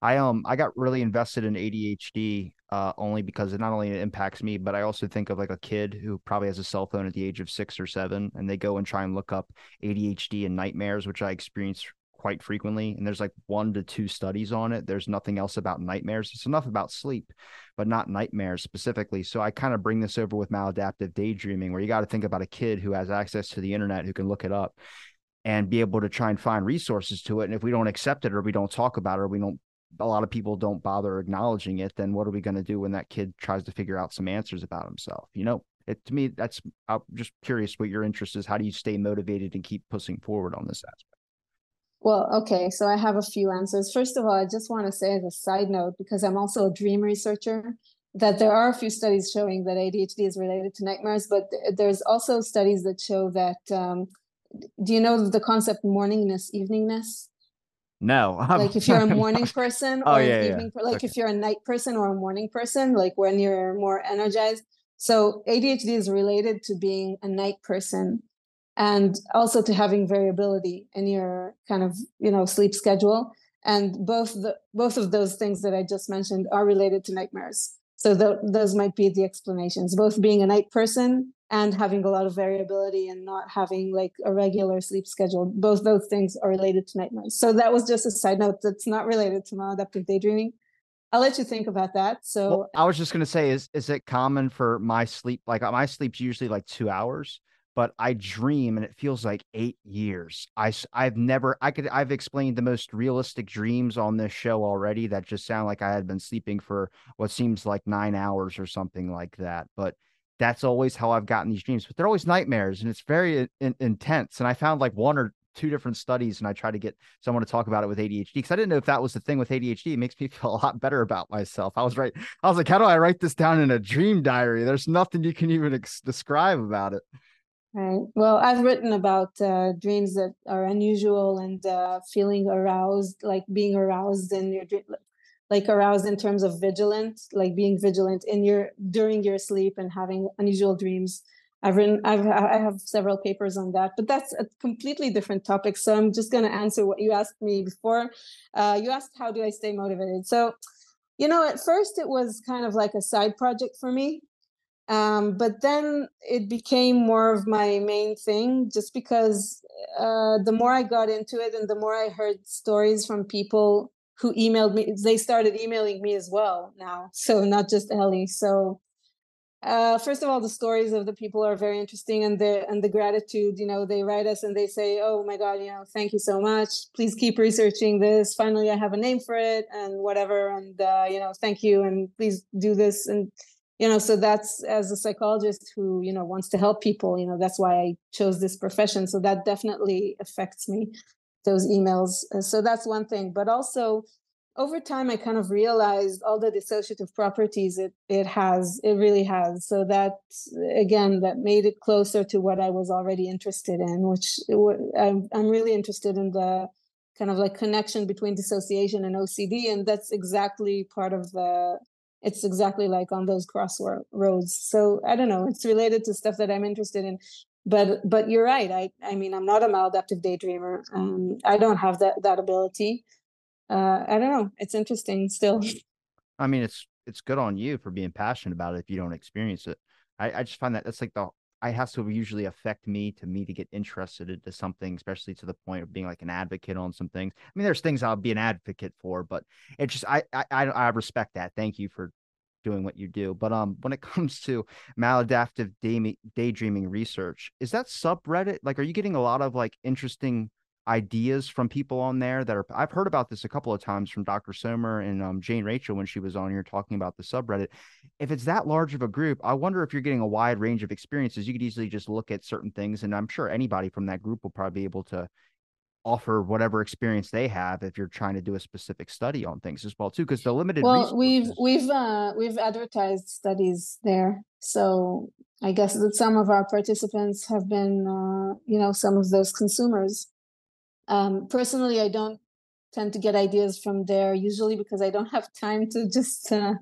I um I got really invested in ADHD uh, only because it not only impacts me, but I also think of like a kid who probably has a cell phone at the age of six or seven, and they go and try and look up ADHD and nightmares, which I experience quite frequently. And there's like one to two studies on it. There's nothing else about nightmares. It's enough about sleep, but not nightmares specifically. So I kind of bring this over with maladaptive daydreaming, where you got to think about a kid who has access to the internet who can look it up and be able to try and find resources to it. And if we don't accept it or we don't talk about it or we don't a lot of people don't bother acknowledging it, then what are we going to do when that kid tries to figure out some answers about himself? You know, it to me, that's I'm just curious what your interest is. How do you stay motivated and keep pushing forward on this aspect? Well, okay, so I have a few answers. First of all, I just want to say as a side note, because I'm also a dream researcher, that there are a few studies showing that ADHD is related to nightmares, but there's also studies that show that. Um, do you know the concept morningness, eveningness? No. like if you're a morning person oh, or oh, yeah, evening, yeah. like okay. if you're a night person or a morning person, like when you're more energized. So ADHD is related to being a night person and also to having variability in your kind of, you know, sleep schedule. And both the both of those things that I just mentioned are related to nightmares. So th- those might be the explanations, both being a night person and having a lot of variability and not having like a regular sleep schedule. Both those things are related to nightmares. So that was just a side note that's not related to maladaptive daydreaming. I'll let you think about that. So well, I was just gonna say, is is it common for my sleep? Like my sleep's usually like two hours, but I dream and it feels like eight years. I I've never I could I've explained the most realistic dreams on this show already that just sound like I had been sleeping for what seems like nine hours or something like that. But that's always how I've gotten these dreams, but they're always nightmares and it's very in- intense. And I found like one or two different studies and I tried to get someone to talk about it with ADHD because I didn't know if that was the thing with ADHD. It makes me feel a lot better about myself. I was right. I was like, how do I write this down in a dream diary? There's nothing you can even ex- describe about it. Right. Well, I've written about uh, dreams that are unusual and uh, feeling aroused, like being aroused in your dream, like aroused in terms of vigilant, like being vigilant in your during your sleep and having unusual dreams. I've written, I've, I have several papers on that, but that's a completely different topic. So I'm just going to answer what you asked me before. Uh, you asked, how do I stay motivated? So, you know, at first it was kind of like a side project for me. Um, but then it became more of my main thing just because uh, the more I got into it and the more I heard stories from people who emailed me they started emailing me as well now so not just Eli so uh, first of all, the stories of the people are very interesting, and the and the gratitude. You know, they write us and they say, "Oh my God, you know, thank you so much. Please keep researching this. Finally, I have a name for it, and whatever. And uh, you know, thank you, and please do this." And you know, so that's as a psychologist who you know wants to help people. You know, that's why I chose this profession. So that definitely affects me. Those emails. Uh, so that's one thing, but also over time i kind of realized all the dissociative properties it it has it really has. So that again that made it closer to what i was already interested in which i'm, I'm really interested in the kind of like connection between dissociation and ocd and that's exactly part of the it's exactly like on those crossroads. So i don't know it's related to stuff that i'm interested in but but you're right i i mean i'm not a maladaptive daydreamer um, i don't have that that ability uh, I don't know. It's interesting still. I mean, it's it's good on you for being passionate about it if you don't experience it. I, I just find that that's like the I has to usually affect me to me to get interested into something, especially to the point of being like an advocate on some things. I mean, there's things I'll be an advocate for, but it just I I I respect that. Thank you for doing what you do. But um, when it comes to maladaptive day, daydreaming research, is that subreddit like? Are you getting a lot of like interesting ideas from people on there that are I've heard about this a couple of times from Dr. Somer and um, Jane Rachel when she was on here talking about the subreddit. If it's that large of a group, I wonder if you're getting a wide range of experiences. You could easily just look at certain things, and I'm sure anybody from that group will probably be able to offer whatever experience they have if you're trying to do a specific study on things as well too because the limited well resources... we've we've uh we've advertised studies there so i guess that some of our participants have been uh you know some of those consumers um, personally, I don't tend to get ideas from there usually because I don't have time to just uh,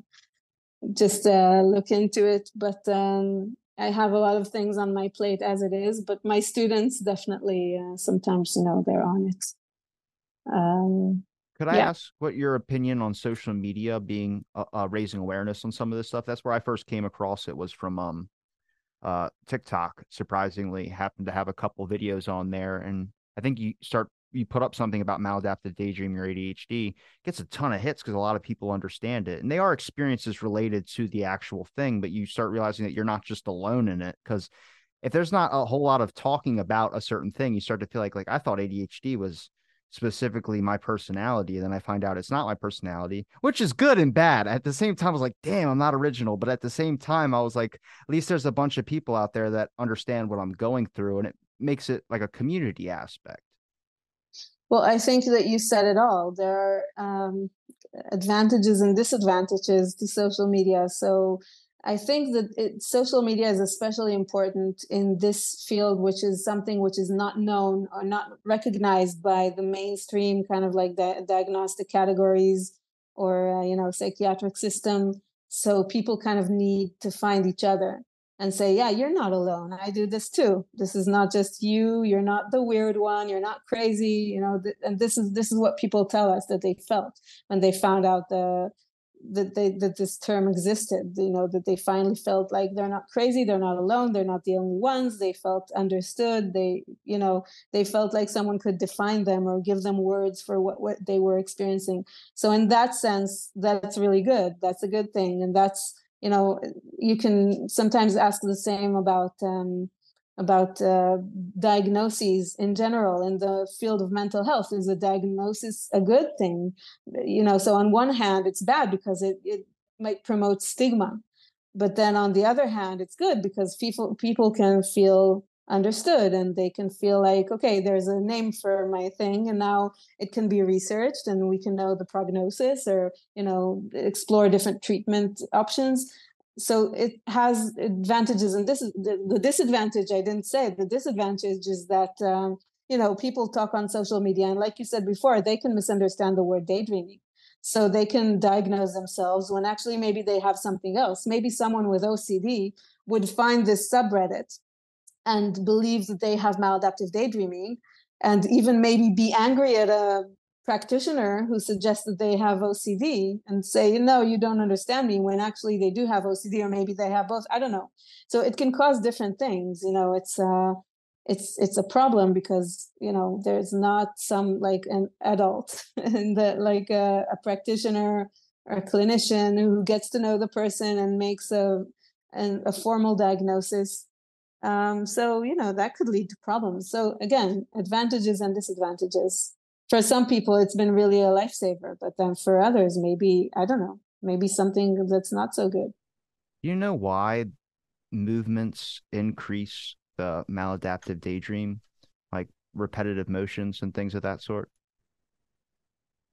just uh, look into it. But um, I have a lot of things on my plate as it is. But my students definitely uh, sometimes you know they're on it. Um, Could I yeah. ask what your opinion on social media being uh, uh, raising awareness on some of this stuff? That's where I first came across it was from um, uh, TikTok. Surprisingly, happened to have a couple videos on there, and I think you start you put up something about maladaptive daydreaming or ADHD, gets a ton of hits because a lot of people understand it. And they are experiences related to the actual thing, but you start realizing that you're not just alone in it. Because if there's not a whole lot of talking about a certain thing, you start to feel like like I thought ADHD was specifically my personality. And then I find out it's not my personality, which is good and bad. At the same time, I was like, damn, I'm not original. But at the same time, I was like, at least there's a bunch of people out there that understand what I'm going through. And it makes it like a community aspect. Well, I think that you said it all. There are um, advantages and disadvantages to social media. So I think that it, social media is especially important in this field, which is something which is not known or not recognized by the mainstream kind of like diagnostic categories or uh, you know psychiatric system. So people kind of need to find each other and say, yeah, you're not alone. I do this too. This is not just you. You're not the weird one. You're not crazy. You know, th- and this is this is what people tell us that they felt when they found out the that they that this term existed you know that they finally felt like they're not crazy they're not alone they're not the only ones they felt understood they you know they felt like someone could define them or give them words for what what they were experiencing so in that sense that's really good that's a good thing and that's you know you can sometimes ask the same about um, about uh, diagnoses in general in the field of mental health. Is a diagnosis a good thing? You know so on one hand it's bad because it, it might promote stigma but then on the other hand it's good because people people can feel understood and they can feel like okay there's a name for my thing and now it can be researched and we can know the prognosis or you know explore different treatment options. So it has advantages and this is the, the disadvantage i didn't say the disadvantage is that um, you know people talk on social media and like you said before they can misunderstand the word daydreaming. So they can diagnose themselves when actually maybe they have something else. Maybe someone with ocd would find this subreddit and believes that they have maladaptive daydreaming and even maybe be angry at a practitioner who suggests that they have OCD and say, no, you don't understand me when actually they do have OCD or maybe they have both. I don't know. So it can cause different things. You know, it's uh it's it's a problem because you know there's not some like an adult and that like a, a practitioner or a clinician who gets to know the person and makes a an, a formal diagnosis. Um, so you know that could lead to problems. So again, advantages and disadvantages. For some people, it's been really a lifesaver, but then for others, maybe I don't know, maybe something that's not so good. You know why movements increase the maladaptive daydream, like repetitive motions and things of that sort?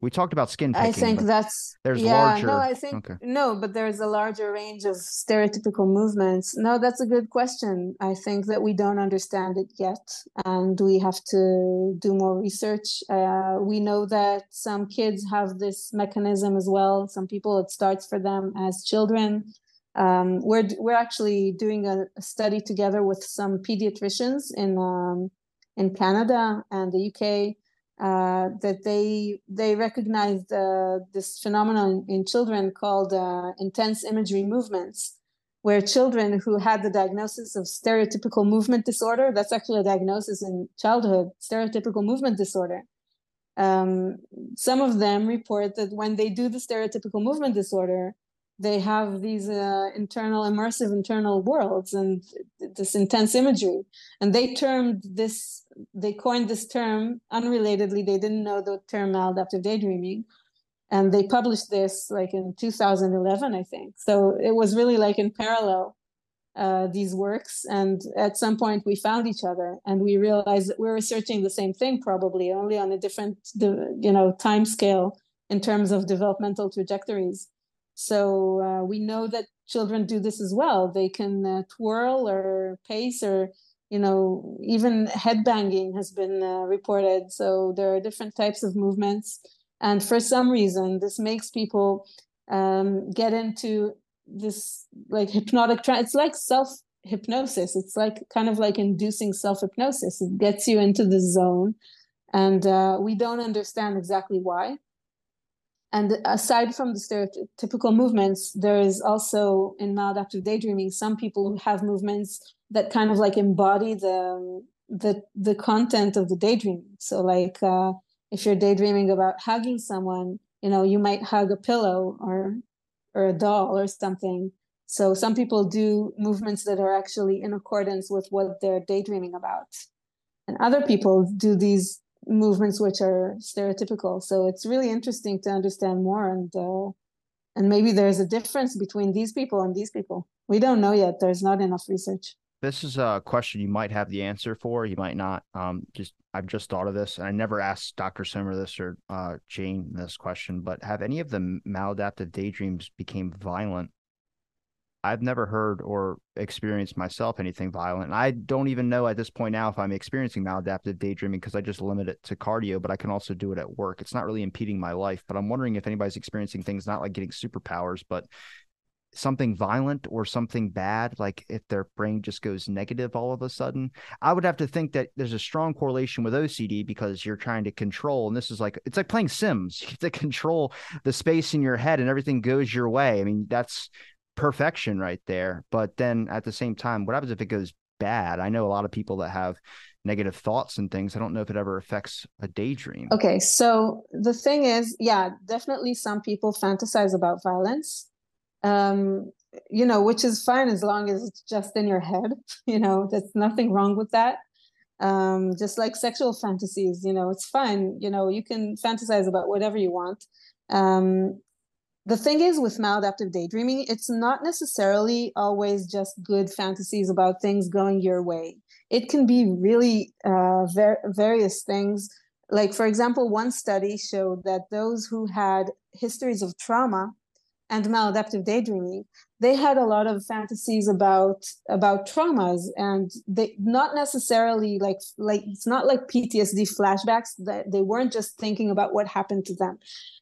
We talked about skin picking. I think that's there's yeah, larger. No, I think okay. no, but there's a larger range of stereotypical movements. No, that's a good question. I think that we don't understand it yet, and we have to do more research. Uh, we know that some kids have this mechanism as well. Some people it starts for them as children. Um, we're we're actually doing a, a, study together with some pediatricians in um, in Canada and the UK uh, that they they recognized uh, this phenomenon in children called uh, intense imagery movements, where children who had the diagnosis of stereotypical movement disorder, that's actually a diagnosis in childhood, stereotypical movement disorder. Um, some of them report that when they do the stereotypical movement disorder, they have these uh, internal immersive internal worlds and this intense imagery and they termed this they coined this term unrelatedly they didn't know the term maladaptive daydreaming. And they published this like in 2011 i think. So it was really like in parallel uh, these works. And at some point we found each other and we realized that we are researching the same thing probably only on a different you know time scale in terms of developmental trajectories. So uh, we know that children do this as well. They can uh, twirl or pace or you know even headbanging has been uh, reported. So there are different types of movements, and for some reason this makes people um, get into this like hypnotic trance. It's like self hypnosis. It's like kind of like inducing self hypnosis. It gets you into the zone, and uh, we don't understand exactly why and aside from the stereotypical movements, there is also in maladaptive daydreaming some people who have movements that kind of like embody the the the content of the daydream. So like uh, if you're daydreaming about hugging someone, you know, you might hug a pillow or or a doll or something. So some people do movements that are actually in accordance with what they're daydreaming about. And other people do these movements which are stereotypical. So it's really interesting to understand more and uh, and maybe there's a difference between these people and these people. We don't know yet. There's not enough research. This is a question you might have the answer for. You might not. Um, just I've just thought of this, and I never asked Dr. Somer this or uh, Jane this question. But have any of the maladaptive daydreams became violent I've never heard or experienced myself anything violent. I don't even know at this point now if I'm experiencing maladaptive daydreaming because I just limit it to cardio, but I can also do it at work. It's not really impeding my life, but I'm wondering if anybody's experiencing things not like getting superpowers, but something violent or something bad, like if their brain just goes negative all of a sudden. I would have to think that there's a strong correlation with OCD because you're trying to control, and this is like it's like playing Sims. You have to control the space in your head and everything goes your way. I mean, that's perfection right there. But then at the same time, what happens if it goes bad? I know a lot of people that have negative thoughts and things. I don't know if it ever affects a daydream. Okay, so the thing is, yeah, definitely some people fantasize about violence. Um, you know, which is fine as long as it's just in your head. You know, there's nothing wrong with that. Um, just like sexual fantasies, you know, it's fine. You know, you can fantasize about whatever you want. Um, the thing is with maladaptive daydreaming, it's not necessarily always just good fantasies about things going your way. It can be really uh, ver- various things. Like, for example, one study showed that those who had histories of trauma and maladaptive daydreaming they had a lot of fantasies about about traumas and they not necessarily like like it's not like ptsd flashbacks that they weren't just thinking about what happened to them.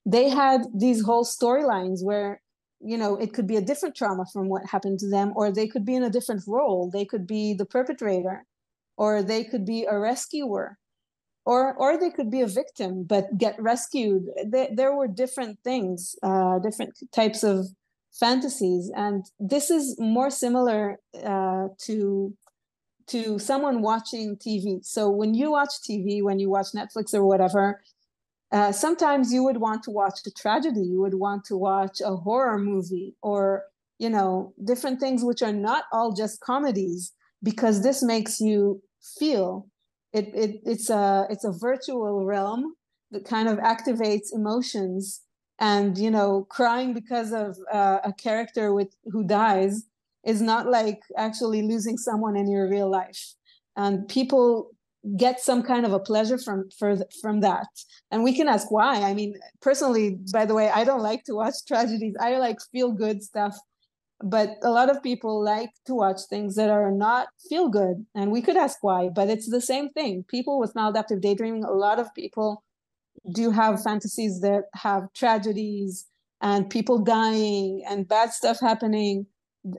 They had these whole storylines where you know it could be a different trauma from what happened to them or they could be in a different role. They could be the perpetrator or they could be a rescuer or or they could be a victim but get rescued. There, there were different things uh, different types of fantasies. And this is more similar uh, to to someone watching tv so when you watch tv when you watch netflix or whatever uh, sometimes you would want to watch a tragedy. You would want to watch a horror movie or you know, different things which are not all just comedies, because this makes you feel. It, it it's a it's a virtual realm that kind of activates emotions and you know crying because of uh, a character with who dies is not like actually losing someone in your real life. And people get some kind of a pleasure from for, from that. And we can ask why. I mean personally by the way i don't like to watch tragedies. I like feel good stuff. But a lot of people like to watch things that are not feel good. And we could ask why but it's the same thing. People with maladaptive daydreaming a lot of people do you have fantasies that have tragedies and people dying and bad stuff happening?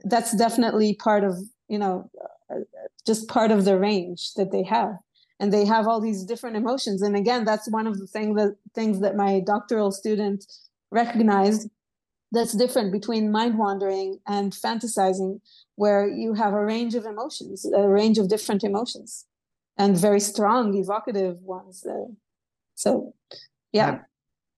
That's definitely part of you know uh, just part of the range that they have. And they have all these different emotions. And again that's one of the that things that my doctoral student recognized that's different between mind wandering and fantasizing where you have a range of emotions a range of different emotions and very strong evocative ones uh, so yeah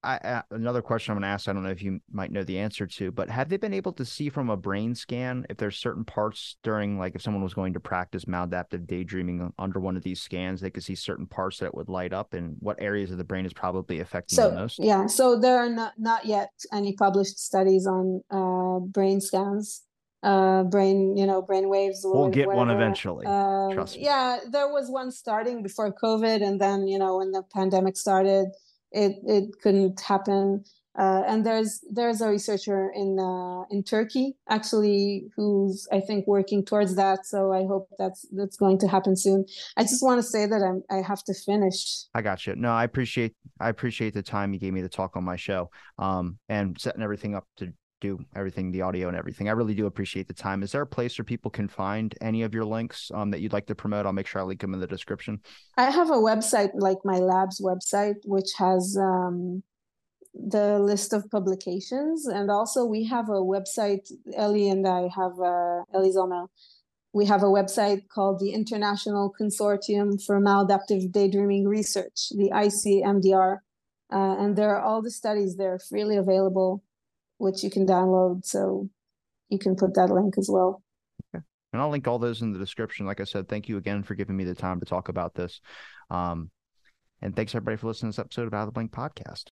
I, I, another question I'm going to ask. I don't know if you might know the answer to, but have they been able to see from a brain scan if there's certain parts during, like, if someone was going to practice maladaptive daydreaming under one of these scans, they could see certain parts that would light up, and what areas of the brain is probably affecting so, the most? Yeah, so there are not not yet any published studies on uh, brain scans, uh, brain, you know, brain waves. We'll get whatever. one eventually. Um, Trust me. Yeah, there was one starting before COVID, and then you know when the pandemic started it it couldn't happen. Uh, and there's there's a researcher in uh, in Turkey actually who's I think working towards that. So I hope that's that's going to happen soon. I just want to say that I'm I have to finish. I got you. No, I appreciate I appreciate the time you gave me to talk on my show, um, and setting everything up to do everything, the audio and everything. I really do appreciate the time. Is there a place where people can find any of your links um, that you'd like to promote? I'll make sure I link them in the description. I have a website, like my lab's website, which has um, the list of publications. And also we have a website, Eli and I have, uh, Eli we have a website called the International Consortium for Maladaptive Daydreaming Research, the ICMDR. Uh, and there are all the studies there freely available which you can download. So you can put that link as well. Okay. And I'll link all those in the description. Like I said, thank you again for giving me the time to talk about this. Um, and thanks everybody for listening to this episode of Out of the Blank podcast.